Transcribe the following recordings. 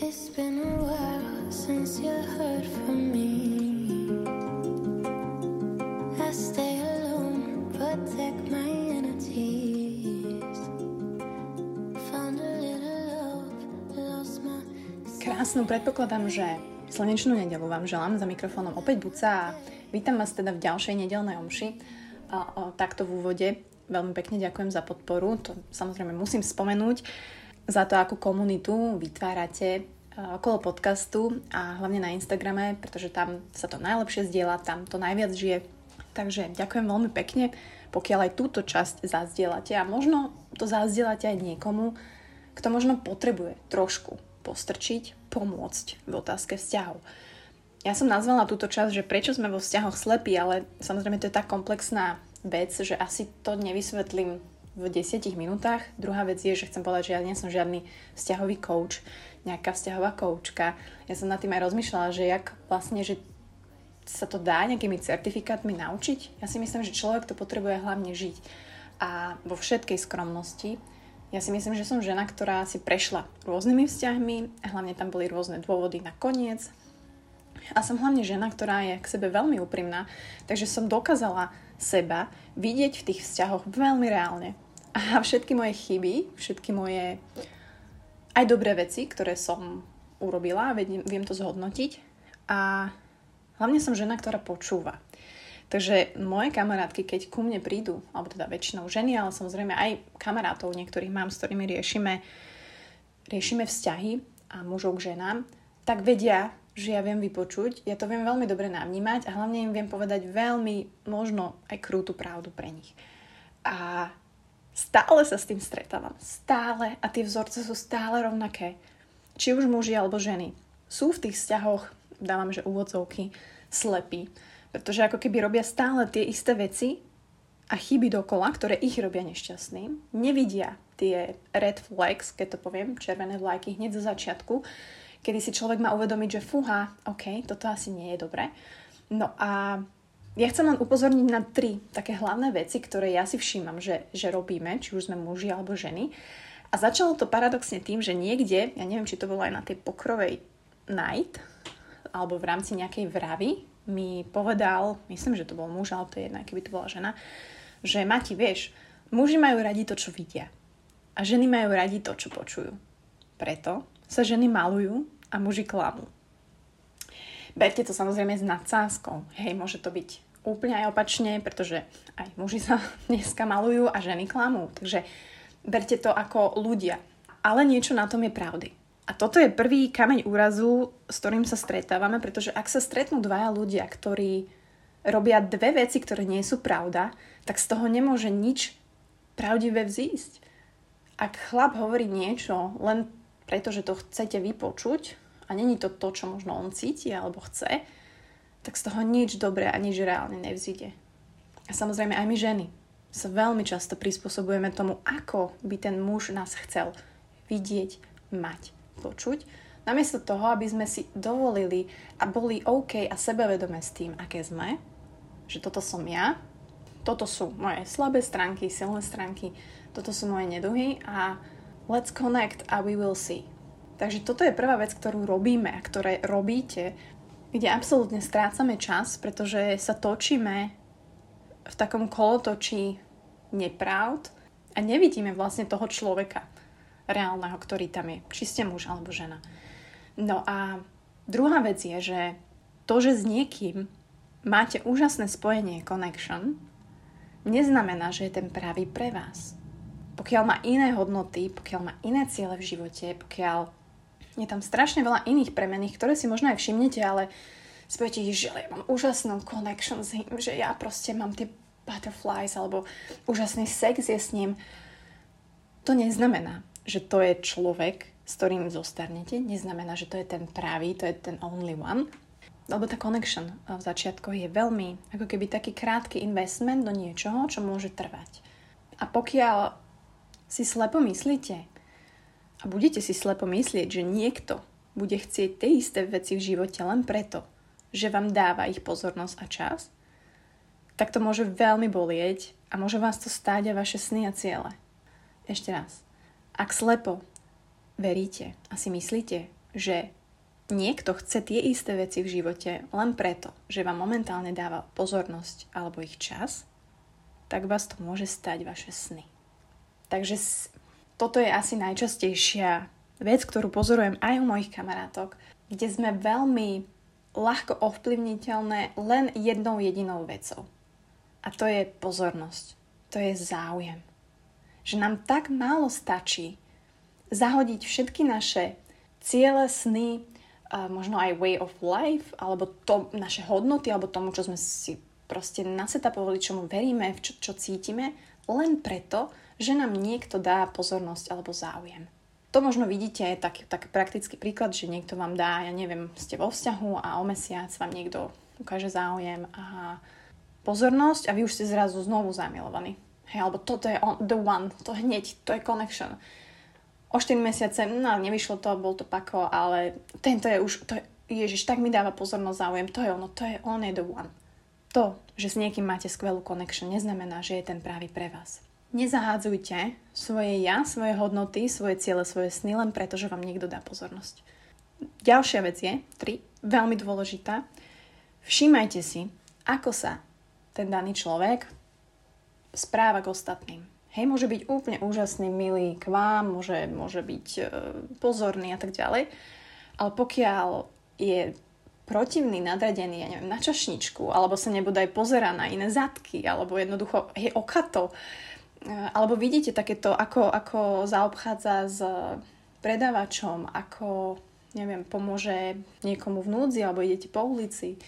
It's Krásnu predpokladám, že slnečnú nedelu vám želám. Za mikrofónom opäť Buca a vítam vás teda v ďalšej nedelnej omši. A, a, takto v úvode veľmi pekne ďakujem za podporu, to samozrejme musím spomenúť za to, akú komunitu vytvárate e, okolo podcastu a hlavne na Instagrame, pretože tam sa to najlepšie zdieľa, tam to najviac žije. Takže ďakujem veľmi pekne, pokiaľ aj túto časť zazdielate a možno to zazdielate aj niekomu, kto možno potrebuje trošku postrčiť, pomôcť v otázke vzťahov. Ja som nazvala túto časť, že prečo sme vo vzťahoch slepí, ale samozrejme to je tak komplexná vec, že asi to nevysvetlím v 10 minútach. Druhá vec je, že chcem povedať, že ja nie som žiadny vzťahový coach, nejaká vzťahová koučka. Ja som nad tým aj rozmýšľala, že jak vlastne, že sa to dá nejakými certifikátmi naučiť. Ja si myslím, že človek to potrebuje hlavne žiť. A vo všetkej skromnosti, ja si myslím, že som žena, ktorá si prešla rôznymi vzťahmi, hlavne tam boli rôzne dôvody na koniec. A som hlavne žena, ktorá je k sebe veľmi úprimná, takže som dokázala seba vidieť v tých vzťahoch veľmi reálne a všetky moje chyby, všetky moje aj dobré veci, ktoré som urobila, viem, viem to zhodnotiť a hlavne som žena, ktorá počúva. Takže moje kamarátky, keď ku mne prídu, alebo teda väčšinou ženy, ale samozrejme aj kamarátov niektorých mám, s ktorými riešime, riešime vzťahy a mužov k ženám, tak vedia, že ja viem vypočuť, ja to viem veľmi dobre navnímať a hlavne im viem povedať veľmi, možno aj krútu pravdu pre nich. A Stále sa s tým stretávam. Stále. A tie vzorce sú stále rovnaké. Či už muži alebo ženy. Sú v tých vzťahoch, dávam, že úvodzovky, slepí. Pretože ako keby robia stále tie isté veci a chyby dokola, ktoré ich robia nešťastným. Nevidia tie red flags, keď to poviem, červené vlajky hneď zo začiatku, kedy si človek má uvedomiť, že fúha, ok, toto asi nie je dobré. No a ja chcem len upozorniť na tri také hlavné veci, ktoré ja si všímam, že, že robíme, či už sme muži alebo ženy. A začalo to paradoxne tým, že niekde, ja neviem, či to bolo aj na tej pokrovej night, alebo v rámci nejakej vravy, mi povedal, myslím, že to bol muž, ale to je jedno, keby to bola žena, že Mati, vieš, muži majú radi to, čo vidia. A ženy majú radi to, čo počujú. Preto sa ženy malujú a muži klamú. Berte to samozrejme s nadsázkou. Hej, môže to byť úplne aj opačne, pretože aj muži sa dneska malujú a ženy klamú. Takže berte to ako ľudia. Ale niečo na tom je pravdy. A toto je prvý kameň úrazu, s ktorým sa stretávame, pretože ak sa stretnú dvaja ľudia, ktorí robia dve veci, ktoré nie sú pravda, tak z toho nemôže nič pravdivé vzísť. Ak chlap hovorí niečo len preto, že to chcete vypočuť a není to to, čo možno on cíti alebo chce, tak z toho nič dobré a nič reálne nevzíde. A samozrejme aj my ženy sa veľmi často prispôsobujeme tomu, ako by ten muž nás chcel vidieť, mať, počuť, namiesto toho, aby sme si dovolili a boli OK a sebavedomé s tým, aké sme, že toto som ja, toto sú moje slabé stránky, silné stránky, toto sú moje neduhy a let's connect a we will see. Takže toto je prvá vec, ktorú robíme a ktoré robíte kde absolútne strácame čas, pretože sa točíme v takom kolotočí nepravd a nevidíme vlastne toho človeka reálneho, ktorý tam je, či ste muž alebo žena. No a druhá vec je, že to, že s niekým máte úžasné spojenie, connection, neznamená, že je ten pravý pre vás. Pokiaľ má iné hodnoty, pokiaľ má iné ciele v živote, pokiaľ je tam strašne veľa iných premených, ktoré si možno aj všimnete, ale spojíte, že ja mám úžasnú connection s ním, že ja proste mám tie butterflies alebo úžasný sex je s ním. To neznamená, že to je človek, s ktorým zostarnete. Neznamená, že to je ten pravý, to je ten only one. Lebo tá connection v začiatkoch je veľmi ako keby taký krátky investment do niečoho, čo môže trvať. A pokiaľ si slepo myslíte, a budete si slepo myslieť, že niekto bude chcieť tie isté veci v živote len preto, že vám dáva ich pozornosť a čas, tak to môže veľmi bolieť a môže vás to stáť a vaše sny a ciele. Ešte raz. Ak slepo veríte a si myslíte, že niekto chce tie isté veci v živote len preto, že vám momentálne dáva pozornosť alebo ich čas, tak vás to môže stať vaše sny. Takže toto je asi najčastejšia vec, ktorú pozorujem aj u mojich kamarátok, kde sme veľmi ľahko ovplyvniteľné len jednou jedinou vecou. A to je pozornosť. To je záujem. Že nám tak málo stačí zahodiť všetky naše ciele, sny, možno aj way of life, alebo to, naše hodnoty, alebo tomu, čo sme si proste nasetapovali, čomu veríme, čo, čo cítime, len preto, že nám niekto dá pozornosť alebo záujem. To možno vidíte, tak, tak praktický príklad, že niekto vám dá, ja neviem, ste vo vzťahu a o mesiac vám niekto ukáže záujem a pozornosť a vy už ste zrazu znovu zamilovaní. Hej, alebo toto je on, the one, to hneď, to je connection o 4 mesiace, no nevyšlo to, bol to pako, ale tento je už, to je, Ježiš, tak mi dáva pozornosť, záujem, to je ono, to je on je the one. To, že s niekým máte skvelú connection, neznamená, že je ten právý pre vás. Nezahádzujte svoje ja, svoje hodnoty, svoje ciele, svoje sny len preto, že vám niekto dá pozornosť. Ďalšia vec je, tri, veľmi dôležitá, všímajte si, ako sa ten daný človek správa k ostatným Hej, môže byť úplne úžasný, milý k vám, môže, môže byť e, pozorný a tak ďalej. Ale pokiaľ je protivný, nadradený, ja neviem, na čašničku, alebo sa nebude aj pozera na iné zadky, alebo jednoducho je okato, alebo vidíte takéto, ako, ako zaobchádza s predávačom, ako, neviem, pomôže niekomu v núdzi, alebo idete po ulici,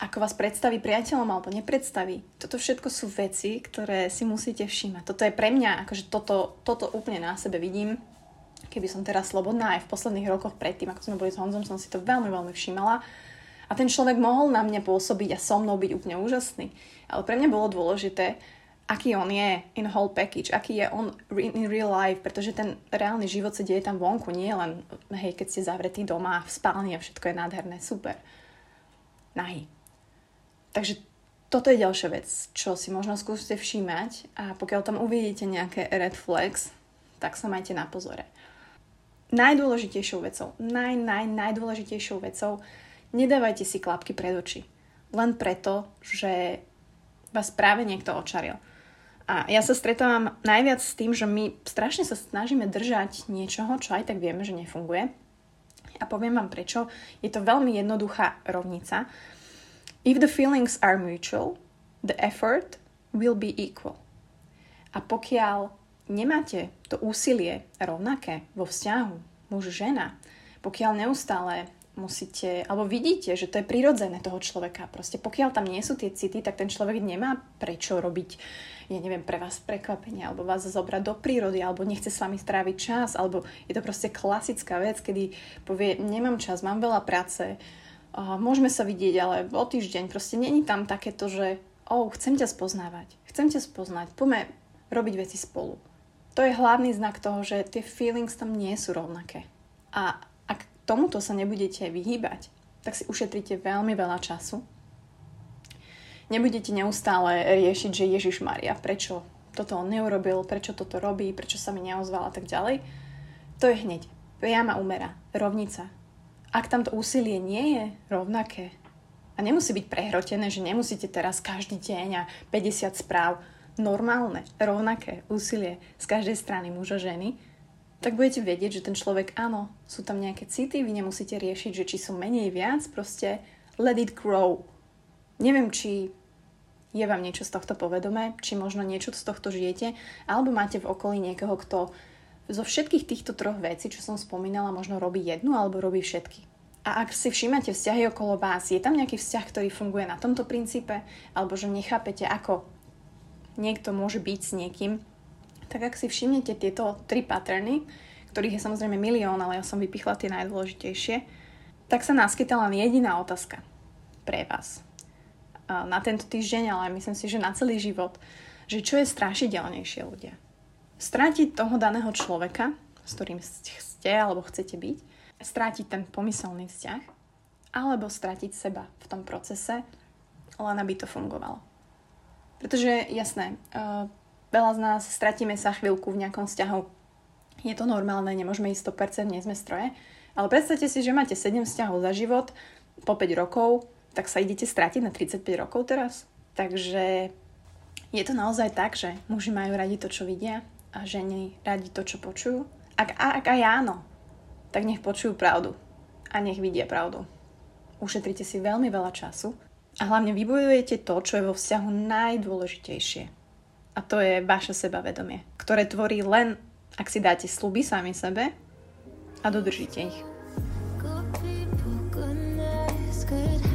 ako vás predstaví priateľom alebo nepredstaví. Toto všetko sú veci, ktoré si musíte všímať. Toto je pre mňa, akože toto, toto úplne na sebe vidím. Keby som teraz slobodná aj v posledných rokoch predtým, ako sme boli s Honzom, som si to veľmi, veľmi všímala. A ten človek mohol na mňa pôsobiť a so mnou byť úplne úžasný. Ale pre mňa bolo dôležité, aký on je in whole package, aký je on in real life, pretože ten reálny život sa deje tam vonku, nie len, hej, keď ste zavretí doma, v spálni a všetko je nádherné, super. Nahý Takže toto je ďalšia vec, čo si možno skúste všímať a pokiaľ tam uvidíte nejaké red flags, tak sa majte na pozore. Najdôležitejšou vecou, naj, naj, najdôležitejšou vecou, nedávajte si klapky pred oči. Len preto, že vás práve niekto očaril. A ja sa stretávam najviac s tým, že my strašne sa snažíme držať niečoho, čo aj tak vieme, že nefunguje. A poviem vám prečo. Je to veľmi jednoduchá rovnica. If the feelings are mutual, the effort will be equal. A pokiaľ nemáte to úsilie rovnaké vo vzťahu muž-žena, pokiaľ neustále musíte, alebo vidíte, že to je prirodzené toho človeka. Proste pokiaľ tam nie sú tie city, tak ten človek nemá prečo robiť, ja neviem, pre vás prekvapenie, alebo vás zobrať do prírody, alebo nechce s vami stráviť čas, alebo je to proste klasická vec, kedy povie, nemám čas, mám veľa práce, môžeme sa vidieť, ale o týždeň proste není tam takéto, že oh, chcem ťa spoznávať, chcem ťa spoznať, poďme robiť veci spolu. To je hlavný znak toho, že tie feelings tam nie sú rovnaké. A tomuto sa nebudete vyhýbať, tak si ušetríte veľmi veľa času. Nebudete neustále riešiť, že Ježiš Maria, prečo toto on neurobil, prečo toto robí, prečo sa mi neozval a tak ďalej. To je hneď priama úmera, rovnica, ak tam to úsilie nie je rovnaké a nemusí byť prehrotené, že nemusíte teraz každý deň a 50 správ, normálne, rovnaké úsilie z každej strany muža ženy, tak budete vedieť, že ten človek, áno, sú tam nejaké city, vy nemusíte riešiť, že či sú menej viac, proste let it grow. Neviem, či je vám niečo z tohto povedomé, či možno niečo z tohto žijete, alebo máte v okolí niekoho, kto zo všetkých týchto troch vecí, čo som spomínala, možno robí jednu alebo robí všetky. A ak si všímate vzťahy okolo vás, je tam nejaký vzťah, ktorý funguje na tomto princípe, alebo že nechápete, ako niekto môže byť s niekým, tak ak si všimnete tieto tri paterny, ktorých je samozrejme milión, ale ja som vypichla tie najdôležitejšie, tak sa naskytá len jediná otázka pre vás. Na tento týždeň, ale myslím si, že na celý život, že čo je strašidelnejšie ľudia strátiť toho daného človeka, s ktorým ste alebo chcete byť, strátiť ten pomyselný vzťah, alebo stratiť seba v tom procese, len aby to fungovalo. Pretože, jasné, uh, veľa z nás stratíme sa chvíľku v nejakom vzťahu. Je to normálne, nemôžeme ísť 100%, nie sme stroje, Ale predstavte si, že máte 7 vzťahov za život po 5 rokov, tak sa idete stratiť na 35 rokov teraz. Takže je to naozaj tak, že muži majú radi to, čo vidia a ženy radi to, čo počujú. Ak, ak aj áno, tak nech počujú pravdu a nech vidia pravdu. Ušetrite si veľmi veľa času a hlavne vybojujete to, čo je vo vzťahu najdôležitejšie. A to je vaše sebavedomie, ktoré tvorí len, ak si dáte sluby sami sebe a dodržíte ich. Good people, goodness, good